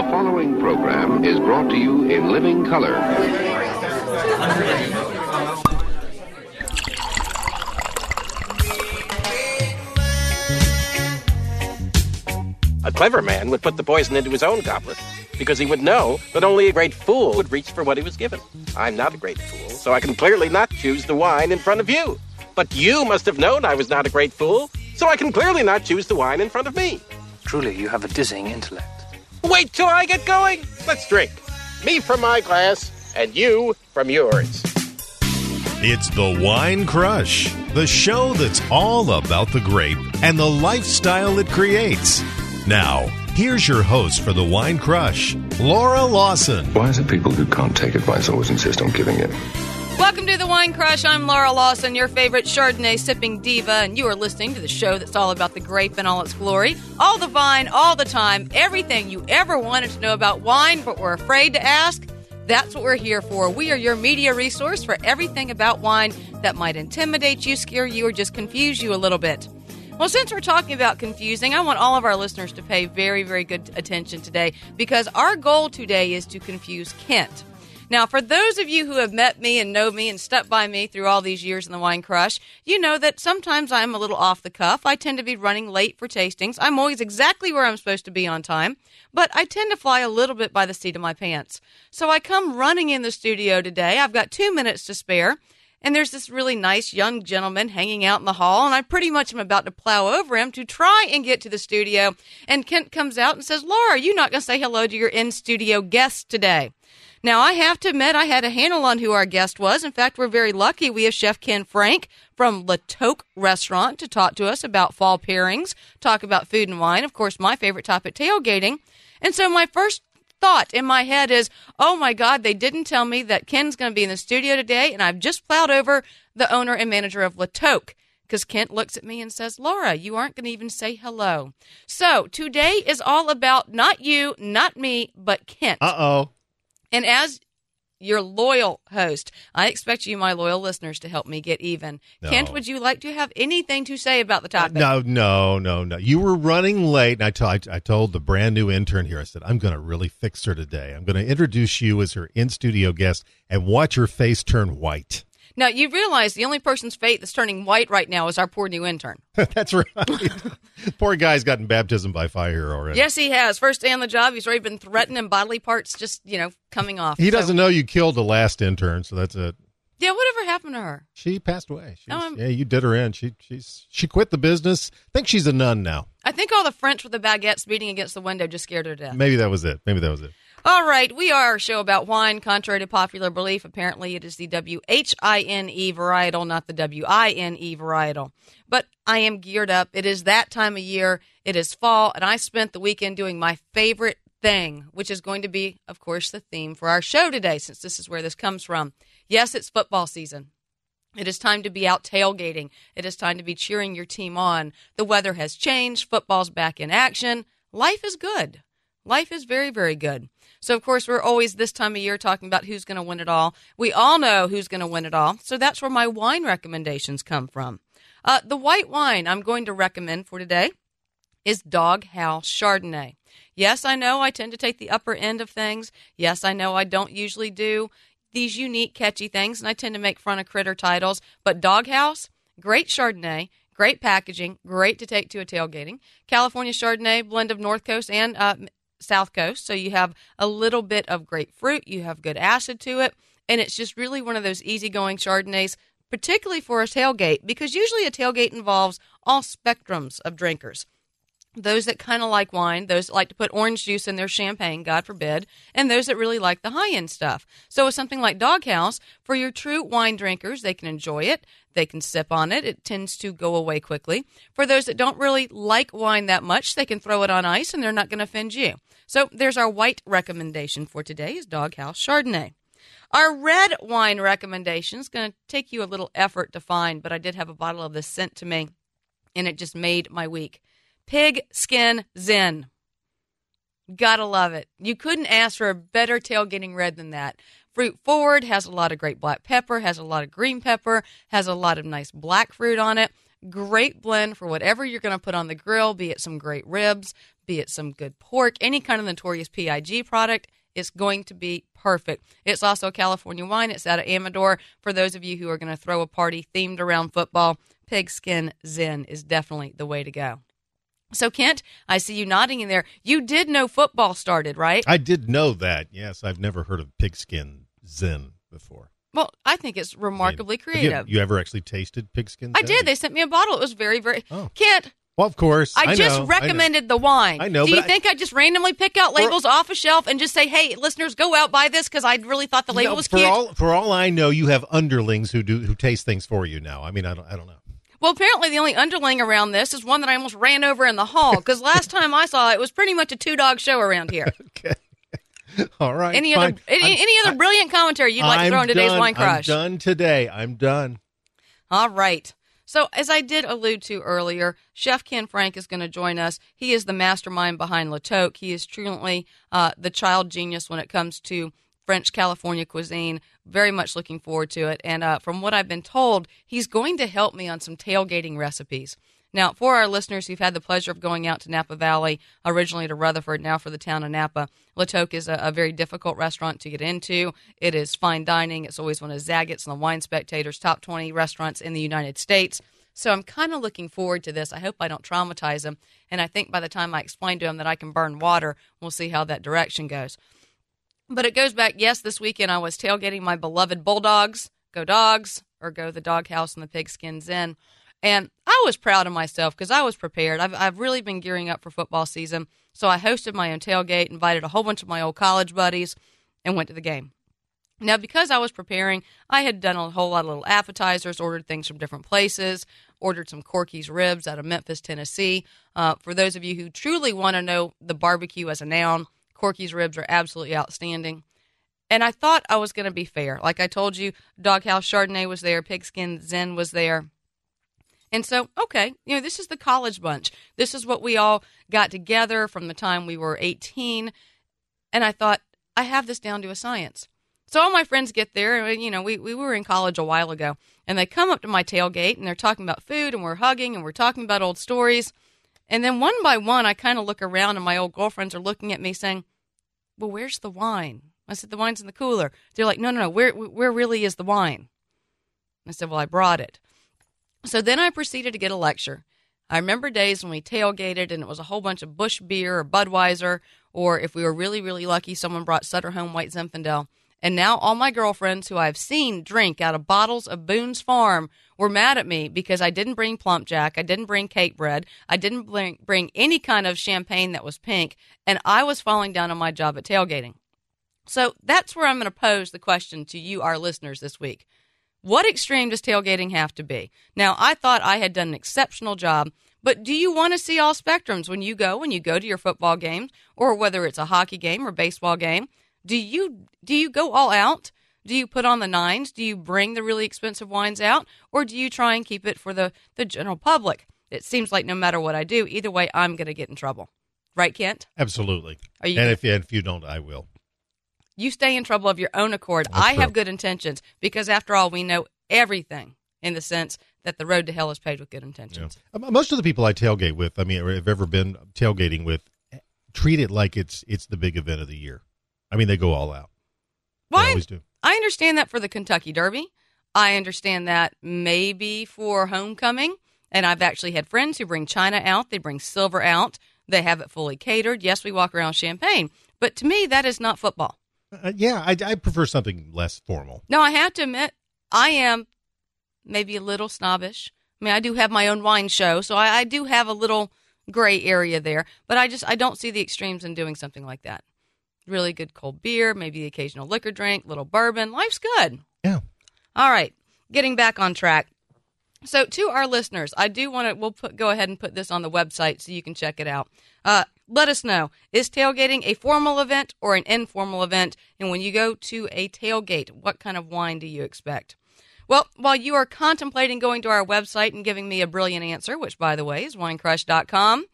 The following program is brought to you in living color. A clever man would put the poison into his own goblet because he would know that only a great fool would reach for what he was given. I'm not a great fool, so I can clearly not choose the wine in front of you. But you must have known I was not a great fool, so I can clearly not choose the wine in front of me. Truly, you have a dizzying intellect. Wait till I get going. Let's drink. Me from my glass, and you from yours. It's the Wine Crush, the show that's all about the grape and the lifestyle it creates. Now, here's your host for the Wine Crush, Laura Lawson. Why is it people who can't take advice always insist on giving it? Welcome to the Wine Crush. I'm Laura Lawson, your favorite Chardonnay sipping diva, and you are listening to the show that's all about the grape and all its glory. All the vine, all the time, everything you ever wanted to know about wine but were afraid to ask. That's what we're here for. We are your media resource for everything about wine that might intimidate you, scare you, or just confuse you a little bit. Well, since we're talking about confusing, I want all of our listeners to pay very, very good attention today because our goal today is to confuse Kent. Now, for those of you who have met me and know me and stuck by me through all these years in the Wine Crush, you know that sometimes I'm a little off the cuff. I tend to be running late for tastings. I'm always exactly where I'm supposed to be on time, but I tend to fly a little bit by the seat of my pants. So I come running in the studio today. I've got two minutes to spare. And there's this really nice young gentleman hanging out in the hall, and I pretty much am about to plow over him to try and get to the studio. And Kent comes out and says, Laura, are you not going to say hello to your in studio guest today? Now, I have to admit, I had a handle on who our guest was. In fact, we're very lucky. We have Chef Ken Frank from La Toque Restaurant to talk to us about fall pairings, talk about food and wine. Of course, my favorite topic, tailgating. And so my first thought in my head is, oh my God, they didn't tell me that Ken's going to be in the studio today, and I've just plowed over the owner and manager of La Toque. Because Kent looks at me and says, Laura, you aren't going to even say hello. So today is all about not you, not me, but Kent. Uh oh. And as your loyal host, I expect you, my loyal listeners, to help me get even. No. Kent, would you like to have anything to say about the uh, topic? No, no, no, no. You were running late, and I, t- I, t- I told I told the brand new intern here, I said, I'm going to really fix her today. I'm going to introduce you as her in studio guest and watch her face turn white. Now, you realize the only person's fate that's turning white right now is our poor new intern. That's right. Poor guy's gotten baptism by fire already. Yes, he has. First day on the job, he's already been threatened and bodily parts just, you know, coming off. He So- doesn't know you killed the last intern, so that's it. Yeah, whatever happened to her? She passed away. Yeah, you did her in. She she's she quit the business. I think she's a nun now. I think all the French with the baguettes beating against the window just scared her to death. Maybe that was it. Maybe that was it. All right, we are a show about wine. Contrary to popular belief, apparently it is the W H I N E varietal, not the W I N E varietal. But I am geared up. It is that time of year. It is fall, and I spent the weekend doing my favorite thing, which is going to be, of course, the theme for our show today, since this is where this comes from. Yes, it's football season. It is time to be out tailgating. It is time to be cheering your team on. The weather has changed. Football's back in action. Life is good. Life is very, very good. So, of course, we're always this time of year talking about who's going to win it all. We all know who's going to win it all. So, that's where my wine recommendations come from. Uh, the white wine I'm going to recommend for today is Doghouse Chardonnay. Yes, I know I tend to take the upper end of things. Yes, I know I don't usually do these unique, catchy things, and I tend to make fun of critter titles. But Doghouse, great Chardonnay, great packaging, great to take to a tailgating. California Chardonnay, blend of North Coast and uh, South Coast. So you have a little bit of grapefruit, you have good acid to it, and it's just really one of those easygoing Chardonnays, particularly for a tailgate, because usually a tailgate involves all spectrums of drinkers those that kind of like wine, those that like to put orange juice in their champagne, God forbid, and those that really like the high end stuff. So, with something like Doghouse, for your true wine drinkers, they can enjoy it, they can sip on it, it tends to go away quickly. For those that don't really like wine that much, they can throw it on ice and they're not going to offend you. So, there's our white recommendation for today is Doghouse Chardonnay. Our red wine recommendation is going to take you a little effort to find, but I did have a bottle of this sent to me, and it just made my week. Pig Skin Zen. Gotta love it. You couldn't ask for a better tailgating red than that. Fruit forward has a lot of great black pepper, has a lot of green pepper, has a lot of nice black fruit on it. Great blend for whatever you're going to put on the grill, be it some great ribs, be it some good pork, any kind of notorious PIG product. It's going to be perfect. It's also a California wine. It's out of Amador. For those of you who are going to throw a party themed around football, Pigskin Zen is definitely the way to go. So, Kent, I see you nodding in there. You did know football started, right? I did know that. Yes, I've never heard of pigskin zen before. Well, I think it's remarkably Have you- creative. You, ever actually tasted pigskin? I zen? did. They sent me a bottle. It was very, very. Oh. Kent, Well, of course. I, I just know, I recommended the wine. I know, Do you think I just randomly pick out labels off a shelf and just say, "Hey, listeners, go out buy this" because I really thought the label No, was for cute? all for all I know, you have underlings who do who taste things for you now. I mean, I don't I don't know. Well, apparently the only underling around this is one that I almost ran over in the hall because last time I saw it, it was pretty much a two dog show around here. Okay. all right. Any fine. other any, any other brilliant commentary you'd like to I'm throw in today's done. wine crush? I'm done today. I'm done. All right. So, as I did allude to earlier, Chef Ken Frank is going to join us. He is the mastermind behind La Toque. He is truly uh, the child genius when it comes to French California cuisine. Very much looking forward to it. And uh, from what I've been told, he's going to help me on some tailgating recipes. Now, for our listeners who've had the pleasure of going out to Napa Valley, originally to Rutherford, now for the town of Napa, La Toque is a, a very difficult restaurant to get into. It is fine dining. It's always one of Zagat's and the Wine Spectator's top 20 restaurants in the United States. So I'm kind of looking forward to this. I hope I don't traumatize him. And I think by the time I explain to him that I can burn water, we'll see how that direction goes. But it goes back, yes, this weekend I was tailgating my beloved Bulldogs. Go Dogs, or go the Doghouse and the Pigskin Zen. And I was proud of myself because I was prepared. I've, I've really been gearing up for football season. So I hosted my own tailgate, invited a whole bunch of my old college buddies, and went to the game. Now, because I was preparing, I had done a whole lot of little appetizers, ordered things from different places, ordered some Corky's ribs out of Memphis, Tennessee. Uh, for those of you who truly want to know the barbecue as a noun, Corky's ribs are absolutely outstanding. And I thought I was going to be fair. Like I told you, Doghouse Chardonnay was there, Pigskin Zen was there. And so, okay, you know, this is the college bunch. This is what we all got together from the time we were 18. And I thought, I have this down to a science. So all my friends get there, and you know, we, we were in college a while ago, and they come up to my tailgate and they're talking about food and we're hugging and we're talking about old stories. And then one by one, I kind of look around and my old girlfriends are looking at me saying, Well, where's the wine? I said, The wine's in the cooler. They're like, No, no, no, where, where really is the wine? I said, Well, I brought it. So then I proceeded to get a lecture. I remember days when we tailgated and it was a whole bunch of Busch beer or Budweiser, or if we were really, really lucky, someone brought Sutter Home White Zinfandel. And now all my girlfriends who I've seen drink out of bottles of Boone's Farm were mad at me because I didn't bring PlumpJack, I didn't bring Cakebread, I didn't bring, bring any kind of champagne that was pink, and I was falling down on my job at tailgating. So that's where I'm going to pose the question to you, our listeners, this week. What extreme does tailgating have to be? Now, I thought I had done an exceptional job, but do you want to see all spectrums when you go when you go to your football games or whether it's a hockey game or baseball game? Do you do you go all out? Do you put on the nines? Do you bring the really expensive wines out or do you try and keep it for the the general public? It seems like no matter what I do, either way I'm going to get in trouble. Right, Kent? Absolutely. Are you and if, and if you don't, I will. You stay in trouble of your own accord. That's I have good intentions because, after all, we know everything in the sense that the road to hell is paved with good intentions. Um, Most of the people I tailgate with, I mean, or have ever been tailgating with, treat it like it's it's the big event of the year. I mean, they go all out. Well, They I- always do. I understand that for the Kentucky Derby. I understand that maybe for homecoming. And I've actually had friends who bring China out, they bring silver out, they have it fully catered. Yes, we walk around with champagne. But to me, that is not football. Uh, yeah, I, I prefer something less formal. No, I have to admit, I am maybe a little snobbish. I mean, I do have my own wine show, so I, I do have a little gray area there. But I just I don't see the extremes in doing something like that. Really good cold beer, maybe the occasional liquor drink, little bourbon. Life's good. Yeah. All right, getting back on track. So, to our listeners, I do want to. We'll put go ahead and put this on the website so you can check it out. Uh, let us know: is tailgating a formal event or an informal event? And when you go to a tailgate, what kind of wine do you expect? Well, while you are contemplating going to our website and giving me a brilliant answer, which by the way is winecrush.com,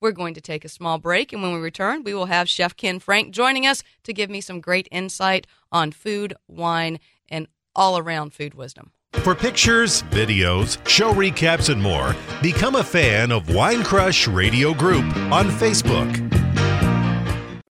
we're going to take a small break. And when we return, we will have Chef Ken Frank joining us to give me some great insight on food, wine, and all around food wisdom. For pictures, videos, show recaps, and more, become a fan of Wine Crush Radio Group on Facebook.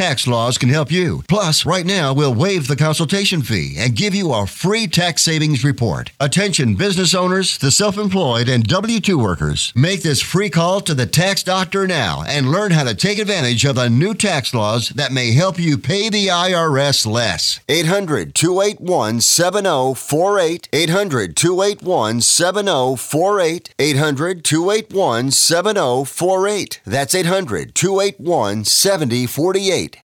laws can help you. Plus, right now, we'll waive the consultation fee and give you our free tax savings report. Attention business owners, the self employed, and W 2 workers. Make this free call to the tax doctor now and learn how to take advantage of the new tax laws that may help you pay the IRS less. 800 281 7048. 800 281 7048. 800 281 7048. That's 800 281 7048.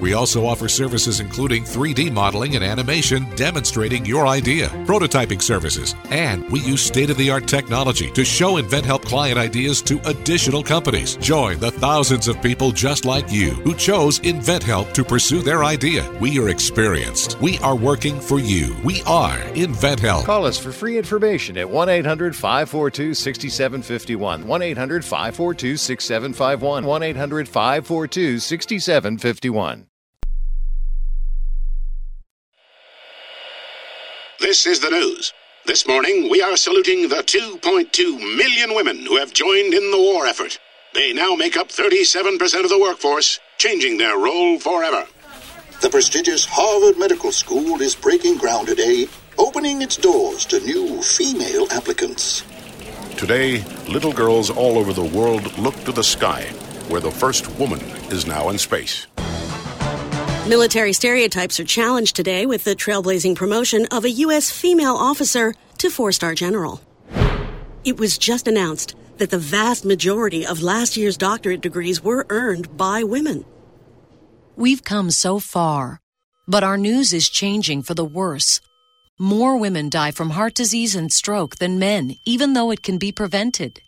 We also offer services including 3D modeling and animation demonstrating your idea, prototyping services, and we use state of the art technology to show InventHelp client ideas to additional companies. Join the thousands of people just like you who chose InventHelp to pursue their idea. We are experienced. We are working for you. We are InventHelp. Call us for free information at 1 800 542 6751. 1 800 542 6751. 1 800 542 6751. This is the news. This morning, we are saluting the 2.2 million women who have joined in the war effort. They now make up 37% of the workforce, changing their role forever. The prestigious Harvard Medical School is breaking ground today, opening its doors to new female applicants. Today, little girls all over the world look to the sky, where the first woman is now in space. Military stereotypes are challenged today with the trailblazing promotion of a U.S. female officer to four star general. It was just announced that the vast majority of last year's doctorate degrees were earned by women. We've come so far, but our news is changing for the worse. More women die from heart disease and stroke than men, even though it can be prevented.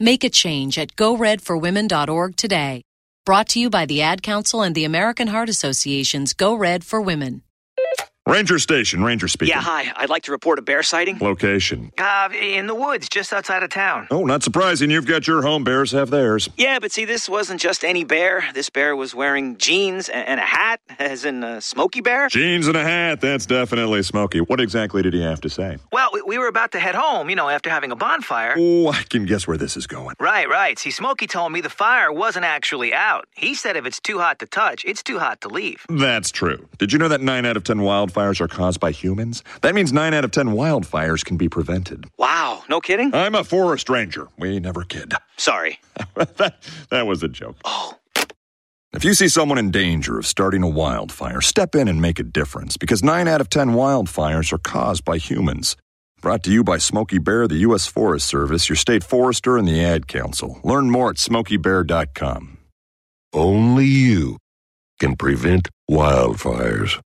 Make a change at goredforwomen.org today. Brought to you by the Ad Council and the American Heart Association's Go Red for Women. Ranger Station, Ranger speaking. Yeah, hi. I'd like to report a bear sighting. Location. Uh, in the woods, just outside of town. Oh, not surprising. You've got your home. Bears have theirs. Yeah, but see, this wasn't just any bear. This bear was wearing jeans and a hat, as in a Smokey Bear. Jeans and a hat. That's definitely smoky. What exactly did he have to say? Well, we were about to head home, you know, after having a bonfire. Oh, I can guess where this is going. Right, right. See, Smokey told me the fire wasn't actually out. He said if it's too hot to touch, it's too hot to leave. That's true. Did you know that 9 out of 10 wildfires are caused by humans? That means 9 out of 10 wildfires can be prevented. Wow, no kidding? I'm a forest ranger. We never kid. Sorry. that, that was a joke. Oh. If you see someone in danger of starting a wildfire, step in and make a difference because 9 out of 10 wildfires are caused by humans. Brought to you by Smokey Bear, the U.S. Forest Service, your state forester, and the Ad Council. Learn more at smokeybear.com. Only you can prevent wildfires.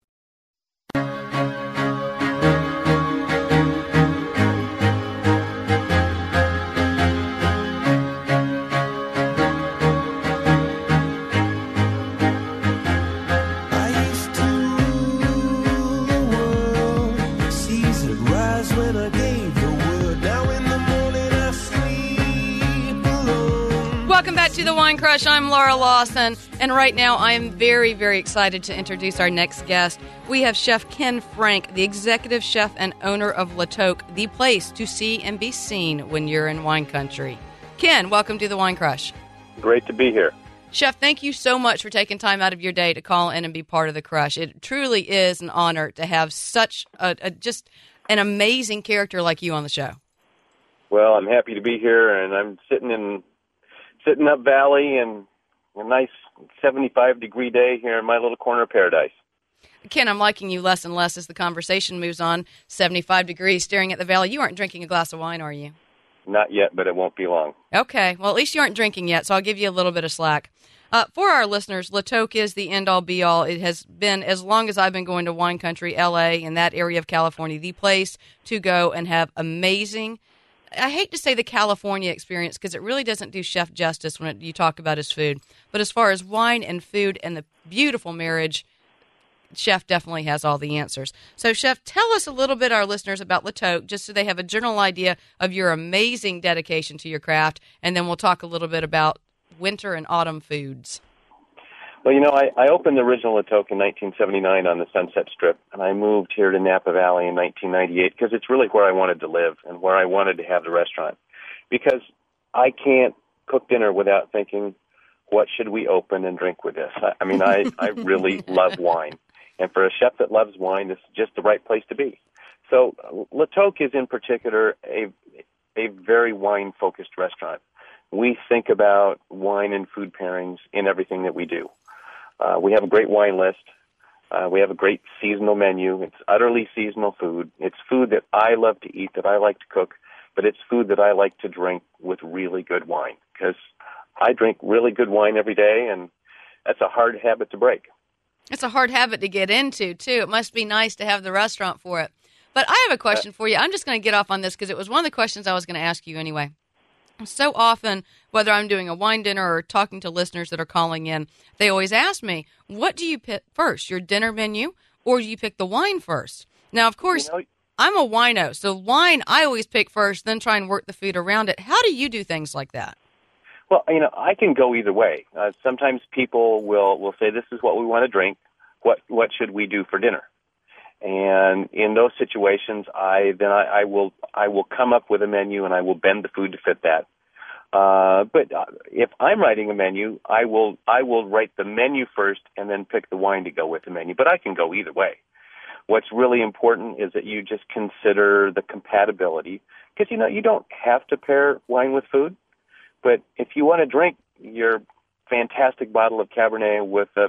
Back to the Wine Crush. I'm Laura Lawson, and right now I am very, very excited to introduce our next guest. We have Chef Ken Frank, the executive chef and owner of La Toque, the place to see and be seen when you're in wine country. Ken, welcome to the Wine Crush. Great to be here. Chef, thank you so much for taking time out of your day to call in and be part of the crush. It truly is an honor to have such a, a just an amazing character like you on the show. Well, I'm happy to be here, and I'm sitting in sitting up valley and a nice 75 degree day here in my little corner of paradise. Ken, I'm liking you less and less as the conversation moves on. 75 degrees, staring at the valley. You aren't drinking a glass of wine, are you? Not yet, but it won't be long. Okay. Well, at least you aren't drinking yet, so I'll give you a little bit of slack. Uh, for our listeners, La is the end all be all. It has been, as long as I've been going to wine country, LA, in that area of California, the place to go and have amazing. I hate to say the California experience because it really doesn't do chef justice when it, you talk about his food. But as far as wine and food and the beautiful marriage, Chef definitely has all the answers. So, Chef, tell us a little bit, our listeners, about La Toque, just so they have a general idea of your amazing dedication to your craft, and then we'll talk a little bit about winter and autumn foods. Well, you know, I, I opened the original La Toque in 1979 on the Sunset Strip, and I moved here to Napa Valley in 1998 because it's really where I wanted to live and where I wanted to have the restaurant. Because I can't cook dinner without thinking, what should we open and drink with this? I, I mean, I, I really love wine. And for a chef that loves wine, this is just the right place to be. So La Toque is in particular a, a very wine focused restaurant. We think about wine and food pairings in everything that we do. Uh, we have a great wine list. Uh, we have a great seasonal menu. It's utterly seasonal food. It's food that I love to eat, that I like to cook, but it's food that I like to drink with really good wine because I drink really good wine every day, and that's a hard habit to break. It's a hard habit to get into, too. It must be nice to have the restaurant for it. But I have a question for you. I'm just going to get off on this because it was one of the questions I was going to ask you anyway. So often, whether I'm doing a wine dinner or talking to listeners that are calling in, they always ask me, what do you pick first, your dinner menu, or do you pick the wine first? Now, of course, you know, I'm a wino, so wine I always pick first, then try and work the food around it. How do you do things like that? Well, you know, I can go either way. Uh, sometimes people will will say, "This is what we want to drink. What what should we do for dinner?" And in those situations, I then I, I will I will come up with a menu and I will bend the food to fit that. Uh, but uh, if I'm writing a menu, I will I will write the menu first and then pick the wine to go with the menu. But I can go either way. What's really important is that you just consider the compatibility because you know you don't have to pair wine with food. But if you want to drink your fantastic bottle of Cabernet with a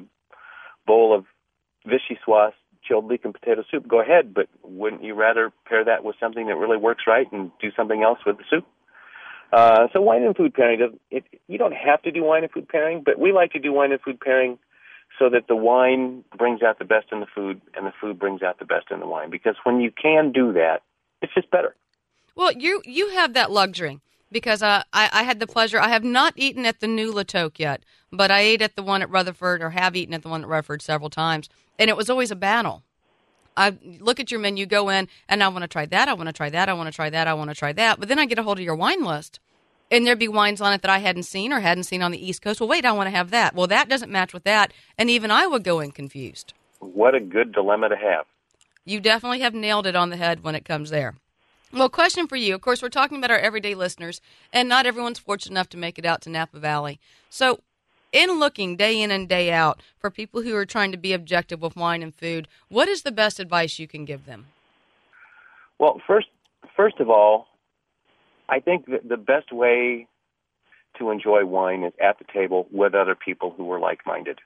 bowl of vichyssoise chilled leek and potato soup, go ahead. But wouldn't you rather pair that with something that really works right and do something else with the soup? Uh, so wine and food pairing, does, it, you don't have to do wine and food pairing, but we like to do wine and food pairing so that the wine brings out the best in the food and the food brings out the best in the wine. Because when you can do that, it's just better. Well, you you have that luxury because uh, I, I had the pleasure. I have not eaten at the new La Toque yet, but I ate at the one at Rutherford, or have eaten at the one at Rutherford several times, and it was always a battle. I look at your menu, go in, and I want to try that. I want to try that. I want to try that. I want to try that. But then I get a hold of your wine list, and there'd be wines on it that I hadn't seen or hadn't seen on the East Coast. Well, wait, I want to have that. Well, that doesn't match with that, and even I would go in confused. What a good dilemma to have. You definitely have nailed it on the head when it comes there. Well, question for you. Of course, we're talking about our everyday listeners, and not everyone's fortunate enough to make it out to Napa Valley. So, in looking day in and day out for people who are trying to be objective with wine and food, what is the best advice you can give them? Well, first, first of all, I think that the best way to enjoy wine is at the table with other people who are like-minded.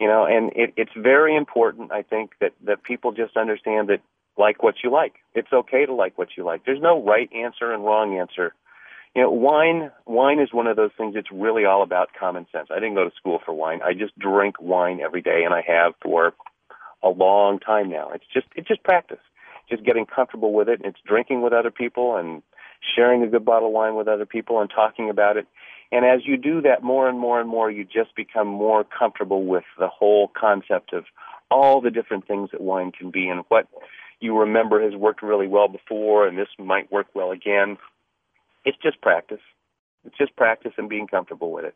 You know, and it, it's very important. I think that that people just understand that like what you like. It's okay to like what you like. There's no right answer and wrong answer. You know, wine wine is one of those things it's really all about common sense. I didn't go to school for wine. I just drink wine every day and I have for a long time now. It's just it's just practice. Just getting comfortable with it. It's drinking with other people and sharing a good bottle of wine with other people and talking about it. And as you do that more and more and more, you just become more comfortable with the whole concept of all the different things that wine can be and what you remember has worked really well before and this might work well again. It's just practice. It's just practice and being comfortable with it.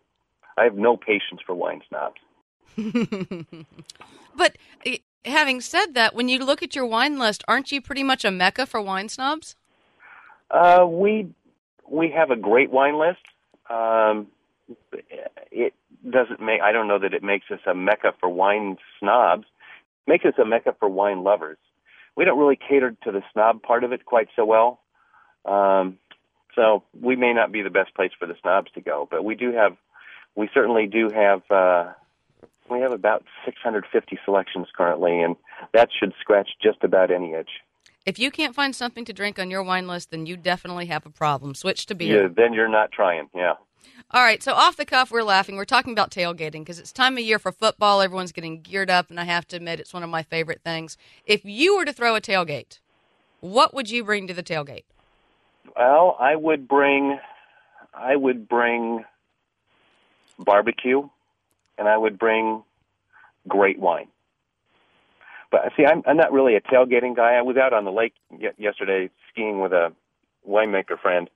I have no patience for wine snobs. but eh, having said that, when you look at your wine list, aren't you pretty much a mecca for wine snobs? Uh, we we have a great wine list. Um, it doesn't make. I don't know that it makes us a mecca for wine snobs. It makes us a mecca for wine lovers we don't really cater to the snob part of it quite so well. Um, so we may not be the best place for the snobs to go, but we do have, we certainly do have, uh, we have about 650 selections currently, and that should scratch just about any itch. If you can't find something to drink on your wine list, then you definitely have a problem. Switch to beer. Yeah, then you're not trying. Yeah. All right, so off the cuff, we're laughing. We're talking about tailgating because it's time of year for football. Everyone's getting geared up, and I have to admit, it's one of my favorite things. If you were to throw a tailgate, what would you bring to the tailgate? Well, I would bring, I would bring barbecue, and I would bring great wine. But see, I'm, I'm not really a tailgating guy. I was out on the lake y- yesterday skiing with a winemaker friend,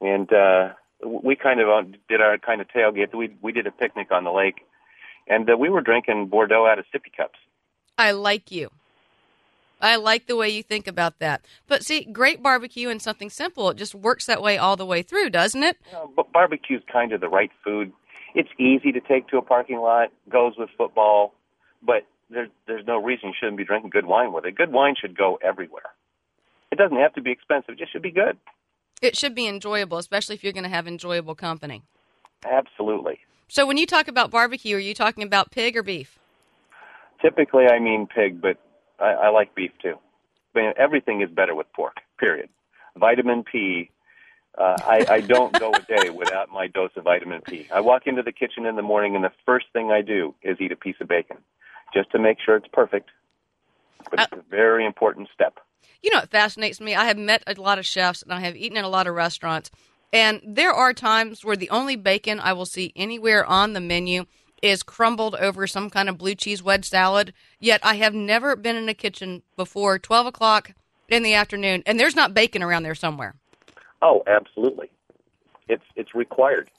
and uh, we kind of uh, did our kind of tailgate. We we did a picnic on the lake, and uh, we were drinking Bordeaux out of sippy cups. I like you. I like the way you think about that. But see, great barbecue and something simple, it just works that way all the way through, doesn't it? You know, but barbecue's kind of the right food. It's easy to take to a parking lot, goes with football, but there's there's no reason you shouldn't be drinking good wine with it. Good wine should go everywhere. It doesn't have to be expensive; it just should be good. It should be enjoyable, especially if you're going to have enjoyable company. Absolutely. So, when you talk about barbecue, are you talking about pig or beef? Typically, I mean pig, but I, I like beef too. But everything is better with pork. Period. Vitamin P. Uh, I, I don't go a day without my dose of vitamin P. I walk into the kitchen in the morning, and the first thing I do is eat a piece of bacon, just to make sure it's perfect. But it's a very important step. You know what fascinates me? I have met a lot of chefs and I have eaten at a lot of restaurants. And there are times where the only bacon I will see anywhere on the menu is crumbled over some kind of blue cheese wedge salad. Yet I have never been in a kitchen before 12 o'clock in the afternoon and there's not bacon around there somewhere. Oh, absolutely. It's it's required.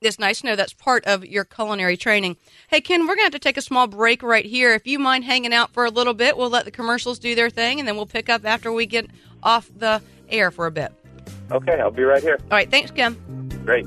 It's nice to know that's part of your culinary training. Hey, Ken, we're going to have to take a small break right here. If you mind hanging out for a little bit, we'll let the commercials do their thing, and then we'll pick up after we get off the air for a bit. Okay, I'll be right here. All right, thanks, Ken. Great.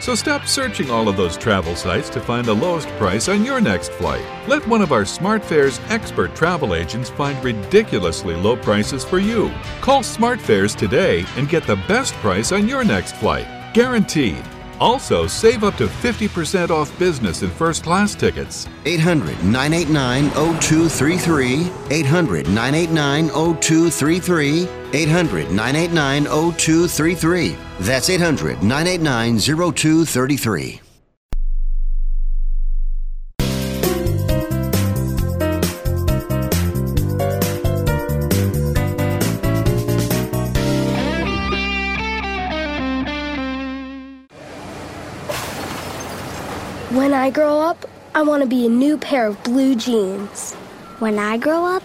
So stop searching all of those travel sites to find the lowest price on your next flight. Let one of our SmartFares expert travel agents find ridiculously low prices for you. Call SmartFares today and get the best price on your next flight. Guaranteed. Also, save up to 50% off business and first class tickets. 800 989 0233. 800 989 0233. 800 989 0233. That's 800 989 0233. When I grow up, I want to be a new pair of blue jeans. When I grow up,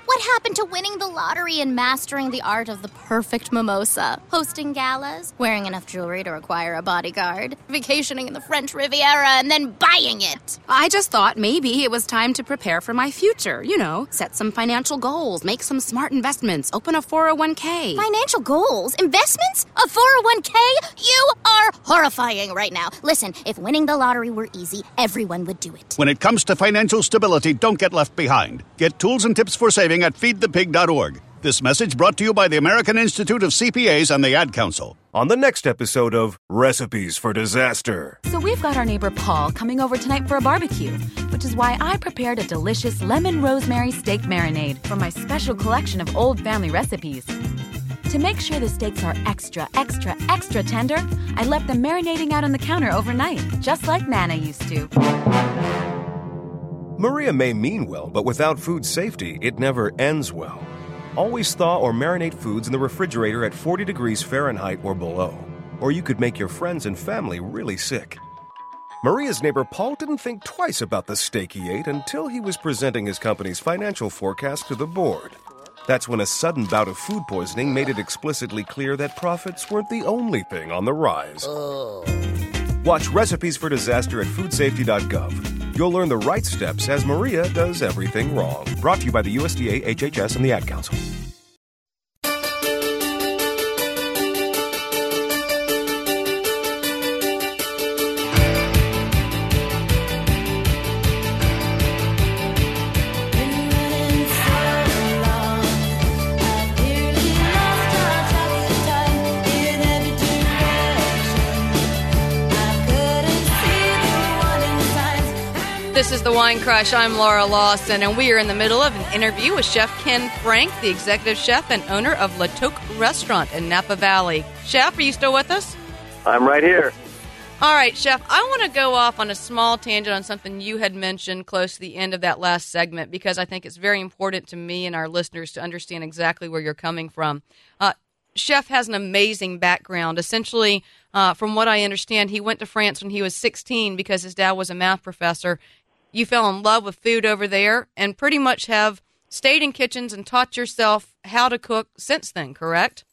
What happened to winning the lottery and mastering the art of the perfect mimosa? Hosting galas, wearing enough jewelry to require a bodyguard, vacationing in the French Riviera, and then buying it. I just thought maybe it was time to prepare for my future. You know, set some financial goals, make some smart investments, open a 401k. Financial goals? Investments? A 401k? You are horrifying right now. Listen, if winning the lottery were easy, everyone would do it. When it comes to financial stability, don't get left behind. Get tools and tips for saving at feedthepig.org. This message brought to you by the American Institute of CPAs and the Ad Council. On the next episode of Recipes for Disaster. So we've got our neighbor Paul coming over tonight for a barbecue, which is why I prepared a delicious lemon rosemary steak marinade from my special collection of old family recipes. To make sure the steaks are extra, extra, extra tender, I left them marinating out on the counter overnight, just like Nana used to. Maria may mean well, but without food safety, it never ends well. Always thaw or marinate foods in the refrigerator at 40 degrees Fahrenheit or below, or you could make your friends and family really sick. Maria's neighbor Paul didn't think twice about the steak he ate until he was presenting his company's financial forecast to the board. That's when a sudden bout of food poisoning made it explicitly clear that profits weren't the only thing on the rise. Oh. Watch Recipes for Disaster at foodsafety.gov. You'll learn the right steps as Maria does everything wrong. Brought to you by the USDA, HHS, and the Ad Council. This is the Wine Crush. I'm Laura Lawson, and we are in the middle of an interview with Chef Ken Frank, the executive chef and owner of La Toque Restaurant in Napa Valley. Chef, are you still with us? I'm right here. All right, Chef, I want to go off on a small tangent on something you had mentioned close to the end of that last segment because I think it's very important to me and our listeners to understand exactly where you're coming from. Uh, Chef has an amazing background. Essentially, uh, from what I understand, he went to France when he was 16 because his dad was a math professor. You fell in love with food over there and pretty much have stayed in kitchens and taught yourself how to cook since then, correct?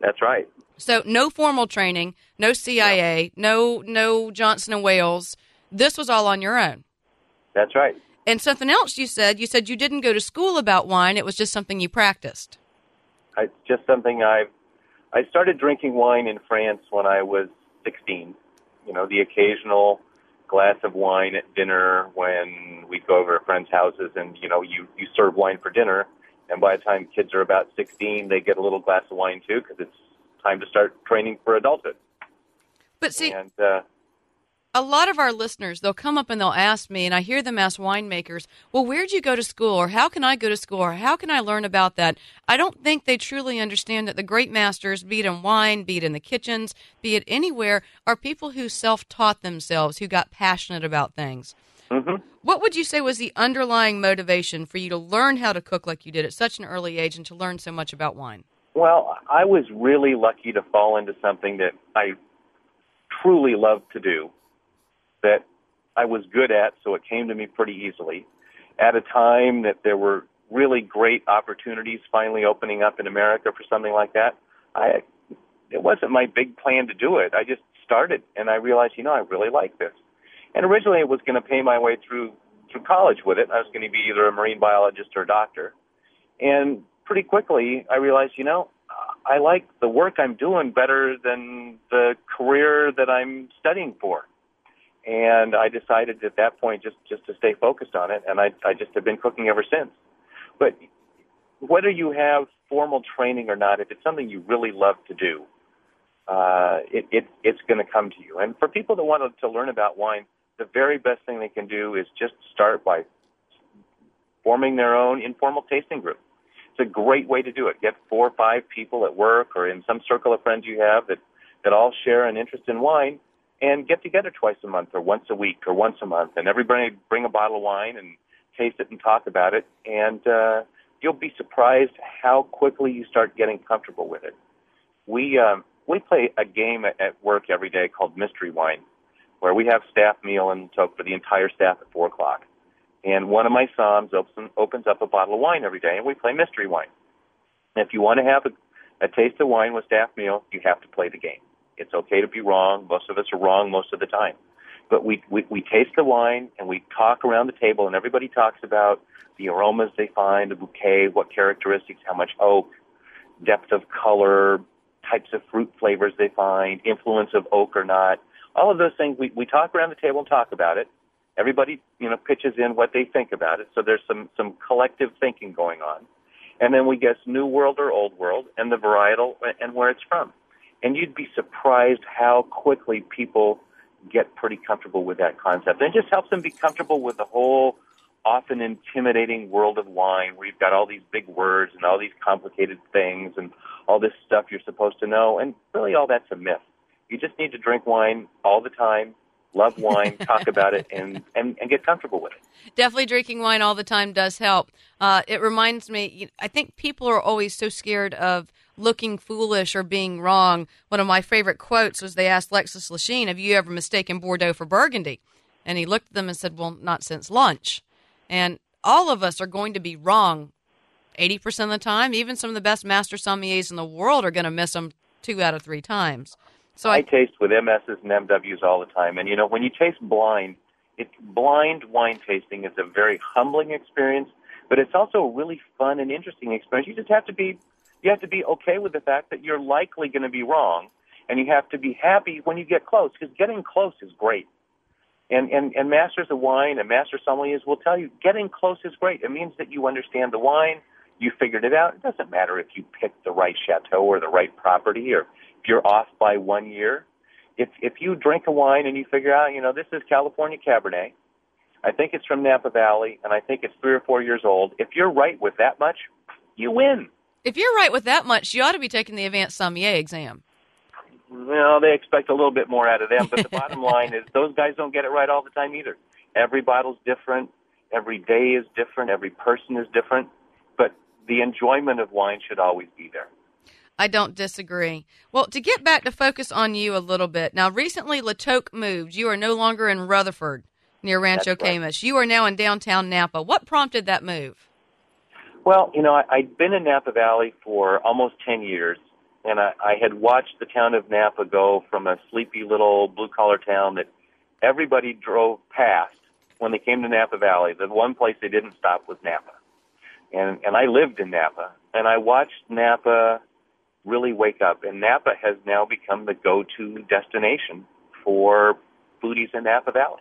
That's right. So no formal training, no CIA, no no Johnson and Wales. This was all on your own. That's right. And something else you said, you said you didn't go to school about wine, it was just something you practiced. It's just something I've. I started drinking wine in France when I was 16. You know, the occasional glass of wine at dinner when we go over to friends' houses, and you know, you you serve wine for dinner, and by the time kids are about 16, they get a little glass of wine too, because it's time to start training for adulthood. But see, and uh, a lot of our listeners, they'll come up and they'll ask me, and I hear them ask winemakers, well, where'd you go to school? Or how can I go to school? Or how can I learn about that? I don't think they truly understand that the great masters, be it in wine, be it in the kitchens, be it anywhere, are people who self taught themselves, who got passionate about things. Mm-hmm. What would you say was the underlying motivation for you to learn how to cook like you did at such an early age and to learn so much about wine? Well, I was really lucky to fall into something that I truly love to do, that I was good at, so it came to me pretty easily. At a time that there were really great opportunities finally opening up in America for something like that, I it wasn't my big plan to do it. I just started, and I realized, you know, I really like this. And originally, it was going to pay my way through through college with it. I was going to be either a marine biologist or a doctor. And pretty quickly, I realized, you know, I like the work I'm doing better than the career that I'm studying for. And I decided at that point just just to stay focused on it, and I I just have been cooking ever since. But whether you have formal training or not, if it's something you really love to do, uh, it, it, it's going to come to you. And for people that want to, learn about wine, the very best thing they can do is just start by forming their own informal tasting group. It's a great way to do it. Get four or five people at work or in some circle of friends you have that, that all share an interest in wine and get together twice a month or once a week or once a month and everybody bring a bottle of wine and taste it and talk about it and uh, you'll be surprised how quickly you start getting comfortable with it. We um, we play a game at, work every day called Mystery Wine, where we have staff meal and talk for the entire staff at four o'clock. And one of my somms opens, opens up a bottle of wine every day, and we play Mystery Wine. If you want to have a, a taste of wine with staff meal, you have to play the game. It's okay to be wrong. Most of us are wrong most of the time. But we, we, we taste the wine and we talk around the table, and everybody talks about the aromas they find, the bouquet, what characteristics, how much oak, depth of color, types of fruit flavors they find, influence of oak or not. All of those things we, we talk around the table and talk about it. Everybody, you know, pitches in what they think about it. So there's some, some collective thinking going on. And then we guess New World or Old World and the varietal and where it's from. And you'd be surprised how quickly people get pretty comfortable with that concept. And it just helps them be comfortable with the whole often intimidating world of wine where you've got all these big words and all these complicated things and all this stuff you're supposed to know. And really, all that's a myth. You just need to drink wine all the time, love wine, talk about it, and, and, and get comfortable with it. Definitely drinking wine all the time does help. Uh, it reminds me, I think people are always so scared of looking foolish or being wrong. One of my favorite quotes was they asked Alexis Lichine, Have you ever mistaken Bordeaux for Burgundy? And he looked at them and said, Well, not since lunch. And all of us are going to be wrong 80% of the time. Even some of the best master sommeliers in the world are going to miss them two out of three times. So I, I taste with MSs and MWs all the time. And, you know, when you taste blind, it, blind wine tasting is a very humbling experience, but it's also a really fun and interesting experience. You just have to be, you have to be okay with the fact that you're likely going to be wrong, and you have to be happy when you get close, because getting close is great. And, and, and masters of wine and master sommeliers will tell you getting close is great. It means that you understand the wine, you figured it out. It doesn't matter if you picked the right chateau or the right property or if you're off by one year. If, if you drink a wine and you figure out, you know, this is California Cabernet, I think it's from Napa Valley, and I think it's three or four years old. If you're right with that much, you win. If you're right with that much, you ought to be taking the advanced sommelier exam. Well, they expect a little bit more out of them, but the bottom line is those guys don't get it right all the time either. Every bottle's different, every day is different, every person is different, but the enjoyment of wine should always be there. I don't disagree. Well, to get back to focus on you a little bit. Now, recently La Toque moved. You are no longer in Rutherford near Rancho That's right. Caymus. You are now in downtown Napa. What prompted that move? Well, you know, I, I'd been in Napa Valley for almost 10 years, and I, I had watched the town of Napa go from a sleepy little blue collar town that everybody drove past when they came to Napa Valley. The one place they didn't stop was Napa. And, and I lived in Napa, and I watched Napa really wake up. And Napa has now become the go to destination for foodies in Napa Valley.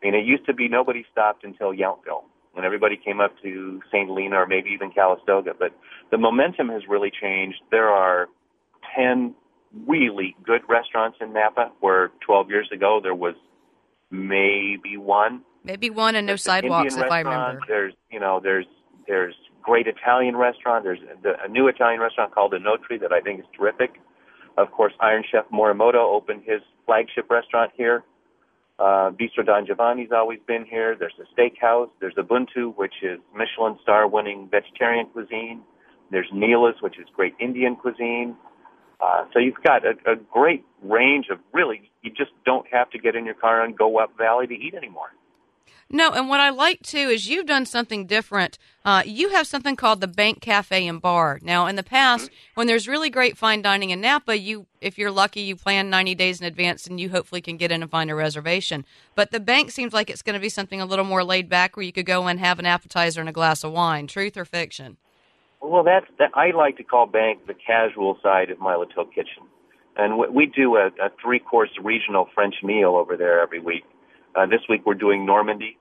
I mean, it used to be nobody stopped until Yountville when everybody came up to St. Helena or maybe even Calistoga. But the momentum has really changed. There are 10 really good restaurants in Napa where 12 years ago there was maybe one. Maybe one and no There's sidewalks, if I remember. There's, you know, there's there's great Italian restaurant. There's the, a new Italian restaurant called the Oenotri that I think is terrific. Of course, Iron Chef Morimoto opened his flagship restaurant here. Uh, Bistro Don Giovanni's always been here. There's a steakhouse. There's Ubuntu, which is Michelin star winning vegetarian cuisine. There's Neela's, which is great Indian cuisine. Uh, so you've got a, a great range of really, you just don't have to get in your car and go up valley to eat anymore. No, and what I like too is you've done something different. Uh, you have something called the Bank Cafe and Bar. Now, in the past, Mm-hmm. when there's really great fine dining in Napa, you, if you're lucky, you plan 90 days in advance, and you hopefully can get in and find a reservation. But the bank seems like it's going to be something a little more laid back, where you could go and have an appetizer and a glass of wine. Truth or fiction? Well, that's that. I like to call Bank the casual side of my Little Kitchen, and we, we do a, a three-course regional French meal over there every week. Uh, this week we're doing Normandy,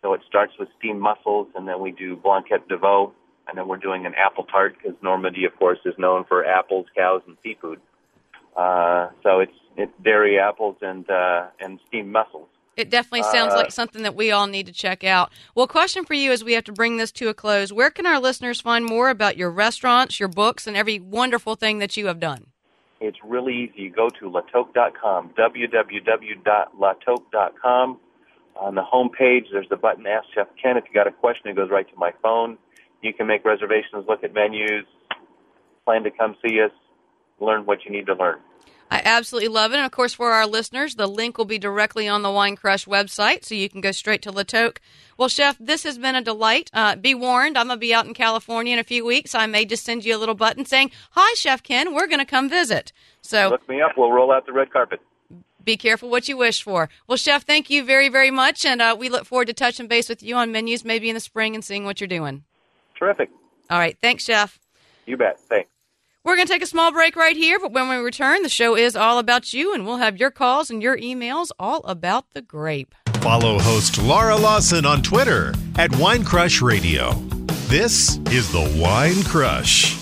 so it starts with steamed mussels, and then we do blanquette de veau, I know we're doing an apple tart because Normandy, of course, is known for apples, cows, and seafood. Uh, so it's it's dairy apples and uh, and steamed mussels. It definitely sounds Uh, like something that we all need to check out. Well, question for you as we have to bring this to a close. Where can our listeners find more about your restaurants, your books, and every wonderful thing that you have done? It's really easy. You go to latoque.com, www.latoque.com. On the home page, there's the button Ask Chef Ken. If you got a question, it goes right to my phone. You can make reservations, look at menus, plan to come see us, learn what you need to learn. I absolutely love it. And of course, for our listeners, the link will be directly on the Wine Crush website, so you can go straight to La Toque. Well, Chef, this has been a delight. Uh, be warned, I'm going to be out in California in a few weeks. So I may just send you a little button saying, Hi, Chef Ken, we're going to come visit. So Look me up. We'll roll out the red carpet. be careful what you wish for. Well, Chef, thank you very, very much. And uh, we look forward to touching base with you on menus maybe in the spring and seeing what you're doing. Terrific. All right. Thanks, Chef. You bet. Thanks. We're going to take a small break right here, but when we return, the show is all about you, and we'll have your calls and your emails all about the grape. Follow host Laura Lawson on Twitter at Wine Crush Radio. This is the Wine Crush.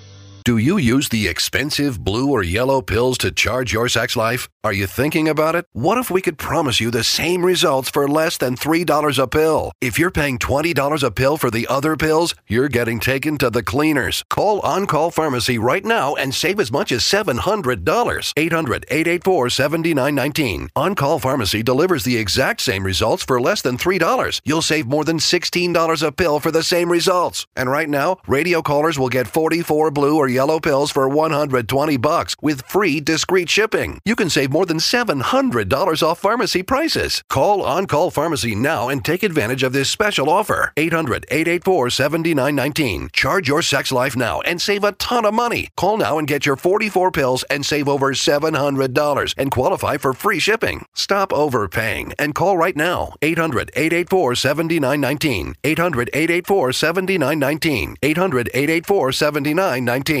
Do you use the expensive blue or yellow pills to charge your sex life? Are you thinking about it? What if we could promise you the same results for less than $3 a pill? If you're paying $20 a pill for the other pills, you're getting taken to the cleaners. Call On Call Pharmacy right now and save as much as $700. 800 884 7919. On Call Pharmacy delivers the exact same results for less than $3. You'll save more than $16 a pill for the same results. And right now, radio callers will get 44 blue or yellow pills for 120 bucks with free discreet shipping. You can save more than $700 off pharmacy prices. Call On Call Pharmacy now and take advantage of this special offer. 800 884 7919. Charge your sex life now and save a ton of money. Call now and get your 44 pills and save over $700 and qualify for free shipping. Stop overpaying and call right now. 800 884 7919. 800 884 7919. 800 884 7919.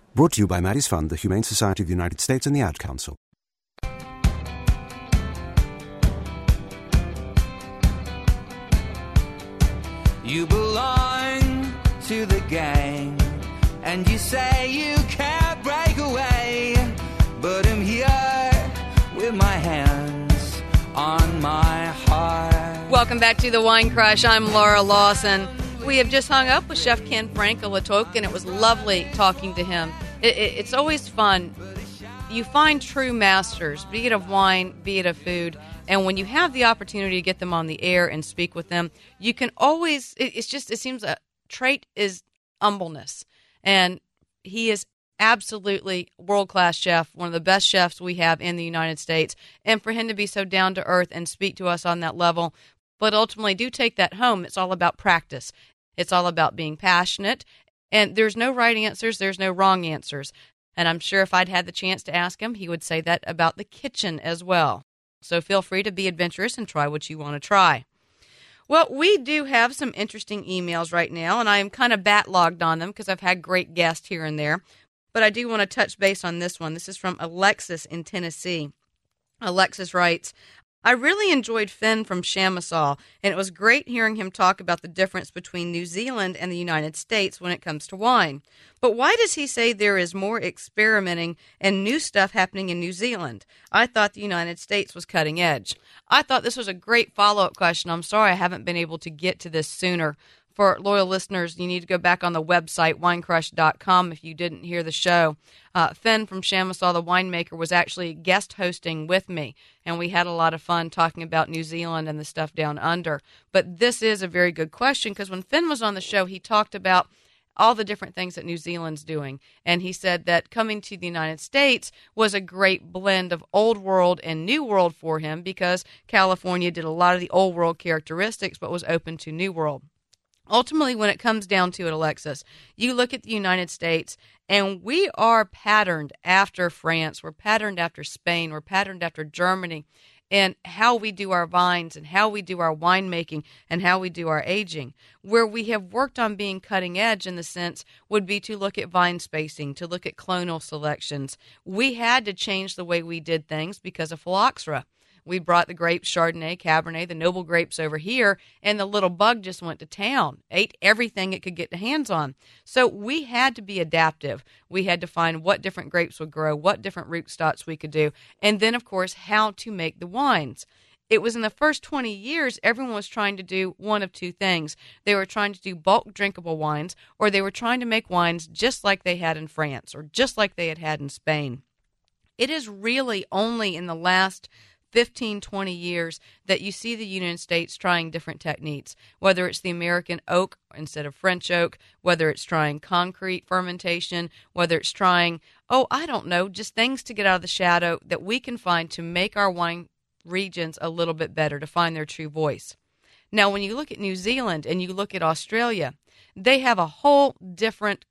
Brought to you by Maddie's Fund, the Humane Society of the United States, and the Ad Council. You belong to the gang, and you say you can't break away. But I'm here with my hands on my heart. Welcome back to the Wine Crush. I'm Laura Lawson. We have just hung up with Chef Ken Frank of and it was lovely talking to him. It, it, it's always fun. You find true masters, be it of wine, be it of food, and when you have the opportunity to get them on the air and speak with them, you can always. It, it's just it seems a trait is humbleness, And he is absolutely world class chef, one of the best chefs we have in the United States. And for him to be so down to earth and speak to us on that level, but ultimately do take that home. It's all about practice, it's all about being passionate. And there's no right answers, there's no wrong answers. And I'm sure if I'd had the chance to ask him, he would say that about the kitchen as well. So feel free to be adventurous and try what you want to try. Well, we do have some interesting emails right now, and I am kind of backlogged on them because I've had great guests here and there. But I do want to touch base on this one. This is from Alexis in Tennessee. Alexis writes, I really enjoyed Finn from Chamisal, and it was great hearing him talk about the difference between New Zealand and the United States when it comes to wine. But why does he say there is more experimenting and new stuff happening in New Zealand? I thought the United States was cutting edge. I thought this was a great follow up question. I'm sorry I haven't been able to get to this sooner for loyal listeners, you need to go back on the website, winecrush.com, if you didn't hear the show. Uh, Finn from Chamisal, the winemaker, was actually guest hosting with me, and we had a lot of fun talking about New Zealand and the stuff down under. But this is a very good question because when Finn was on the show, he talked about all the different things that New Zealand's doing. And he said that coming to the United States was a great blend of old world and new world for him because California did a lot of the old world characteristics but was open to new world. Ultimately, when it comes down to it, Alexis, you look at the United States and we are patterned after France, we're patterned after Spain, we're patterned after Germany, and how we do our vines and how we do our winemaking and how we do our aging. Where we have worked on being cutting edge in the sense would be to look at vine spacing, to look at clonal selections. We had to change the way we did things because of phylloxera we brought the grapes, Chardonnay, Cabernet, the noble grapes over here, and the little bug just went to town, ate everything it could get hands on. So we had to be adaptive. We had to find what different grapes would grow, what different rootstocks we could do, and then, of course, how to make the wines. It was in the first 20 years, everyone was trying to do one of two things. They were trying to do bulk drinkable wines, or they were trying to make wines just like they had in France or just like they had had in Spain. It is really only in the last 15, 20 years that you see the United States trying different techniques, whether it's the American oak instead of French oak, whether it's trying concrete fermentation, whether it's trying, oh, I don't know, just things to get out of the shadow that we can find to make our wine regions a little bit better, to find their true voice. Now, when you look at New Zealand and you look at Australia, they have a whole different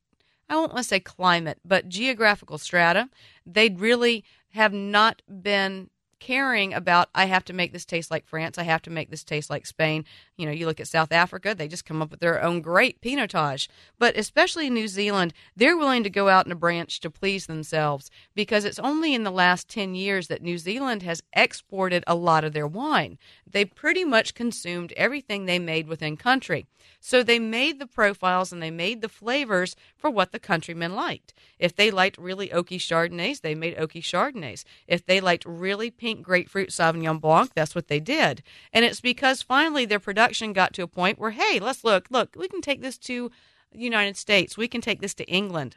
I won't want to say climate, but geographical strata. They really have not been caring about I have to make this taste like France, I have to make this taste like Spain. You know, you look at South Africa, they just come up with their own great pinotage. But especially in New Zealand, they're willing to go out in a branch to please themselves because it's only in the last 10 years that New Zealand has exported a lot of their wine. They pretty much consumed everything they made within country. So they made the profiles and they made the flavors for what the countrymen liked. If they liked really oaky Chardonnays, they made oaky Chardonnays. If they liked really pink grapefruit Sauvignon Blanc, that's what they did. And it's because finally their production got to a point where, hey, let's look, look, we can take this to the United States, we can take this to England.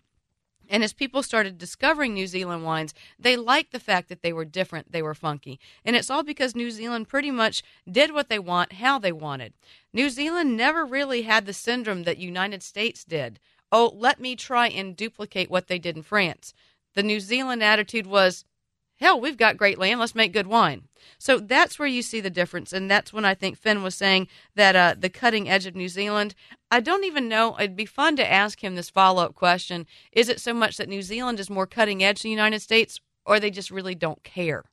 And as people started discovering New Zealand wines, they liked the fact that they were different, they were funky. And it's all because New Zealand pretty much did what they want, how they wanted. New Zealand never really had the syndrome that United States did. Oh, let me try and duplicate what they did in France. The New Zealand attitude was, hell, we've got great land, let's make good wine. So that's where you see the difference, and that's when I think Finn was saying that uh, the cutting edge of New Zealand. I don't even know. It'd be fun to ask him this follow up question: Is it so much that New Zealand is more cutting edge than the United States, or they just really don't care?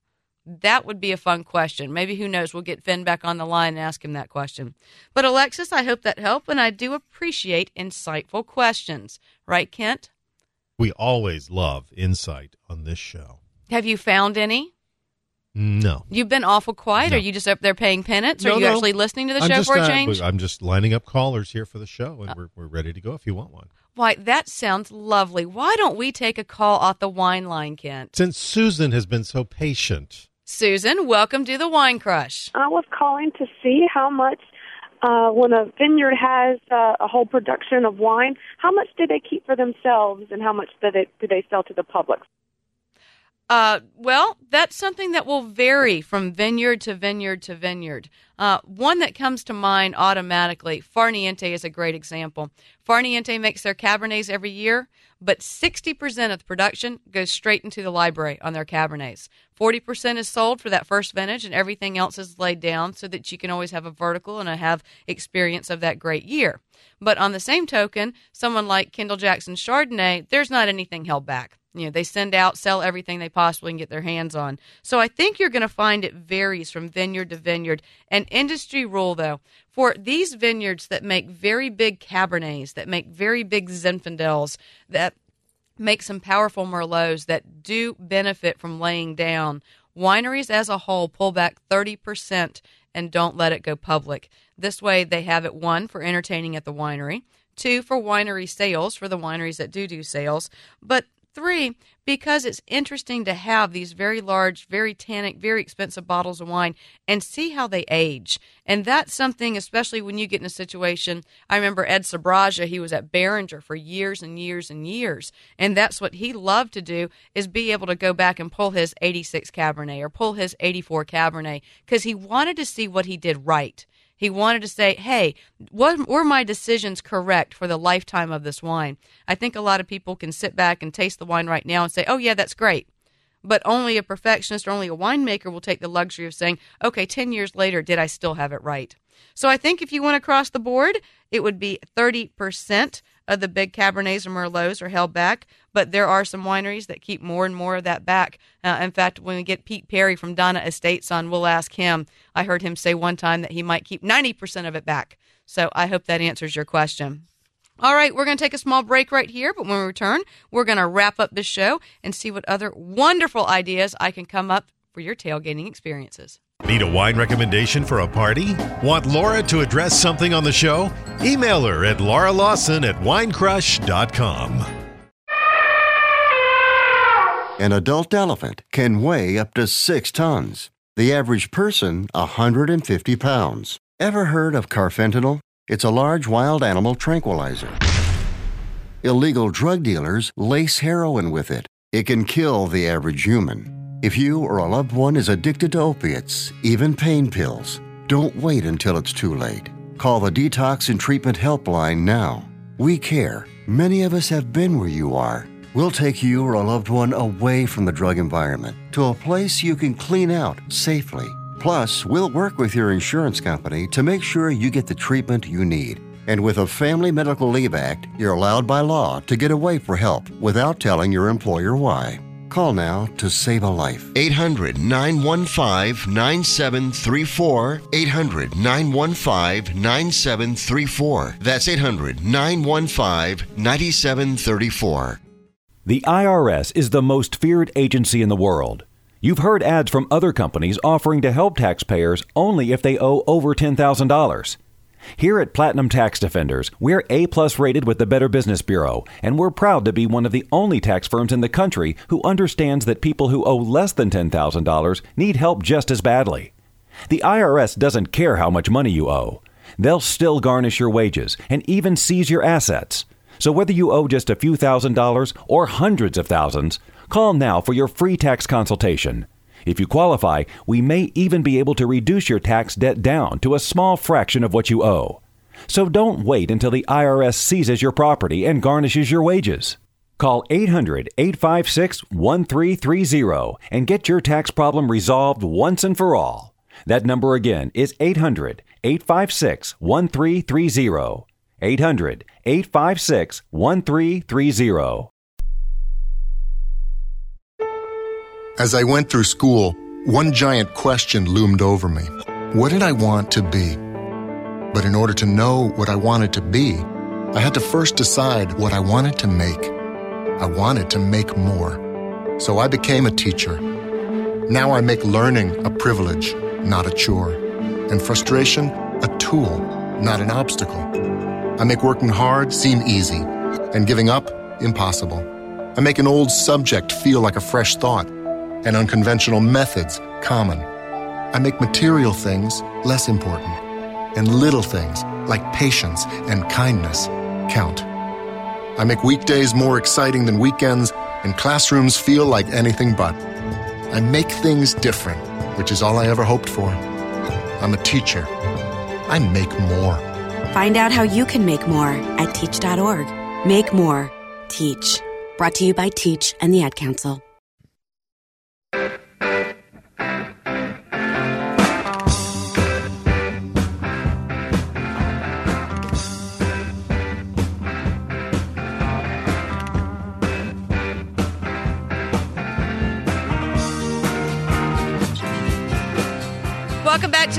That would be a fun question. Maybe who knows? We'll get Finn back on the line and ask him that question. But Alexis, I hope that helped, and I do appreciate insightful questions. Right, Kent? We always love insight on this show. Have you found any? No. You've been awful quiet. No. Are you just up there paying penance? No, are you no. actually listening to the I'm show just, for a uh, change? I'm just lining up callers here for the show, Uh. and we're, we're ready to go if you want one. Why, that sounds lovely. Why don't we take a call off the wine line, Kent? Since Susan has been so patient. Susan, welcome to the Wine Crush. I was calling to see how much, uh, when a vineyard has uh, a whole production of wine, how much do they keep for themselves and how much do they, do they sell to the public? Uh, well, that's something that will vary from vineyard to vineyard to vineyard. Uh, one that comes to mind automatically, Farniente is a great example. Farniente makes their Cabernets every year, but 60% of the production goes straight into the library on their Cabernets. 40% is sold for that first vintage, and everything else is laid down so that you can always have a vertical and have experience of that great year. But on the same token, someone like Kendall Jackson Chardonnay, there's not anything held back. You know, they send out, sell everything they possibly can get their hands on. So I think you're going to find it varies from vineyard to vineyard. An industry rule, though, for these vineyards that make very big Cabernets, that make very big Zinfandels, that make some powerful Merlots that do benefit from laying down, wineries as a whole pull back 30% and don't let it go public. This way, they have it one for entertaining at the winery, two for winery sales for the wineries that do do sales, but Three, because it's interesting to have these very large, very tannic, very expensive bottles of wine and see how they age. And that's something, especially when you get in a situation. I remember Ed Sbragia, he was at Beringer for years and years and years. And that's what he loved to do is be able to go back and pull his 86 Cabernet or pull his 84 Cabernet because he wanted to see what he did right. He wanted to say, hey, what, were my decisions correct for the lifetime of this wine? I think a lot of people can sit back and taste the wine right now and say, oh, yeah, that's great. But only a perfectionist or only a winemaker will take the luxury of saying, okay, 10 years later, did I still have it right? So I think if you went across the board, it would be 30% of the big Cabernets or Merlots are held back, but there are some wineries that keep more and more of that back. Uh, in fact, when we get Pete Perry from Donna Estates on, we'll ask him. I heard him say one time that he might keep 90% of it back. So I hope that answers your question. All right, we're going to take a small break right here, but when we return, we're going to wrap up this show and see what other wonderful ideas I can come up for your tailgating experiences. Need a wine recommendation for a party? Want Laura to address something on the show? Email her at Laura Lawson at winecrush.com. An adult elephant can weigh up to six tons. The average person, 150 pounds. Ever heard of carfentanil? It's a large wild animal tranquilizer. Illegal drug dealers lace heroin with it. It can kill the average human. If you or a loved one is addicted to opiates, even pain pills, don't wait until it's too late. Call the Detox and Treatment Helpline now. We care. Many of us have been where you are. We'll take you or a loved one away from the drug environment to a place you can clean out safely. Plus, we'll work with your insurance company to make sure you get the treatment you need. And with a Family Medical Leave Act, you're allowed by law to get away for help without telling your employer why. Call now to save a life. 800 915 9734. 800 915 9734. That's 800 915 9734. The IRS is the most feared agency in the world. You've heard ads from other companies offering to help taxpayers only if they owe over $10,000. Here at Platinum Tax Defenders, we're A plus rated with the Better Business Bureau, and we're proud to be one of the only tax firms in the country who understands that people who owe less than $10,000 need help just as badly. The IRS doesn't care how much money you owe. They'll still garnish your wages and even seize your assets. So whether you owe just a few thousand dollars or hundreds of thousands, call now for your free tax consultation. If you qualify, we may even be able to reduce your tax debt down to a small fraction of what you owe. So don't wait until the IRS seizes your property and garnishes your wages. Call 800 856 1330 and get your tax problem resolved once and for all. That number again is 800 856 1330. 800 856 1330. As I went through school, one giant question loomed over me What did I want to be? But in order to know what I wanted to be, I had to first decide what I wanted to make. I wanted to make more. So I became a teacher. Now I make learning a privilege, not a chore, and frustration a tool, not an obstacle. I make working hard seem easy, and giving up impossible. I make an old subject feel like a fresh thought and unconventional methods common. I make material things less important, and little things like patience and kindness count. I make weekdays more exciting than weekends, and classrooms feel like anything but. I make things different, which is all I ever hoped for. I'm a teacher. I make more. Find out how you can make more at teach.org. Make more. Teach. Brought to you by Teach and the Ad Council.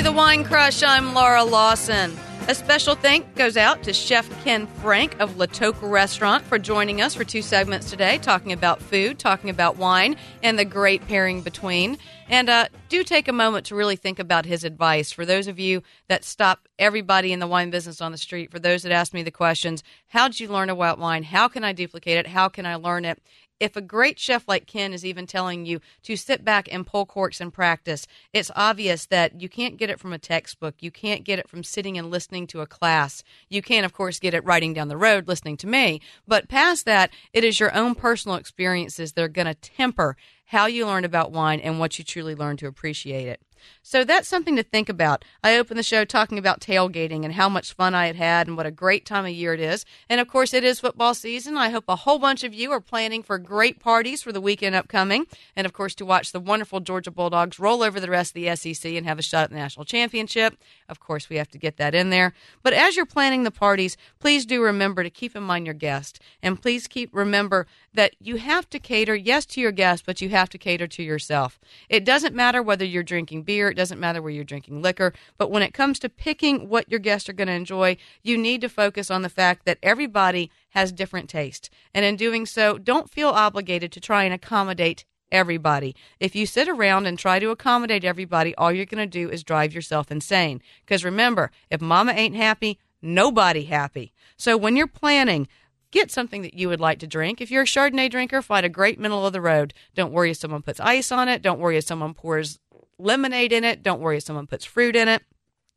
To the Wine Crush. I'm Laura Lawson. A special thank goes out to Chef Ken Frank of La Toque Restaurant for joining us for two segments today, talking about food, talking about wine, and the great pairing between. And uh, do take a moment to really think about his advice. For those of you that stop everybody in the wine business on the street, for those that ask me the questions, how did you learn about wine? How can I duplicate it? How can I learn it? If a great chef like Ken is even telling you to sit back and pull corks and practice, it's obvious that you can't get it from a textbook. You can't get it from sitting and listening to a class. You can, of course, get it riding down the road listening to me. But past that, it is your own personal experiences that are going to temper how you learn about wine and what you truly learn to appreciate it. So that's something to think about. I opened the show talking about tailgating and how much fun I had had and what a great time of year it is. And of course, it is football season. I hope a whole bunch of you are planning for great parties for the weekend upcoming. And of course, to watch the wonderful Georgia Bulldogs roll over the rest of the SEC and have a shot at the national championship. Of course, we have to get that in there. But as you're planning the parties, please do remember to keep in mind your guest. And please keep remember that you have to cater, yes, to your guests, but you have to cater to yourself. It doesn't matter whether you're drinking beer, it doesn't matter where you're drinking liquor, but when it comes to picking what your guests are going to enjoy, you need to focus on the fact that everybody has different taste. And in doing so, don't feel obligated to try and accommodate everybody. If you sit around and try to accommodate everybody, all you're going to do is drive yourself insane. Because remember, if mama ain't happy, nobody happy. So when you're planning, get something that you would like to drink. If you're a Chardonnay drinker, find a great middle of the road. Don't worry if someone puts ice on it. Don't worry if someone pours lemonade in it. Don't worry if someone puts fruit in it.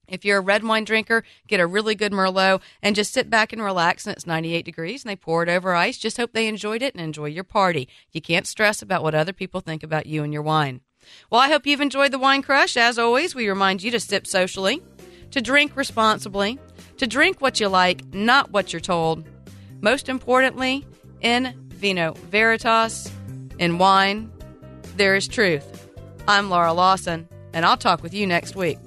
If you're a red wine drinker, get a really good Merlot and just sit back and relax. And it's 98 degrees and they pour it over ice. Just hope they enjoyed it and enjoy your party. You can't stress about what other people think about you and your wine. Well, I hope you've enjoyed the Wine Crush. As always, we remind you to sip socially, to drink responsibly, to drink what you like, not what you're told. Most importantly, in vino veritas, in wine, there is truth. I'm Laura Lawson, and I'll talk with you next week.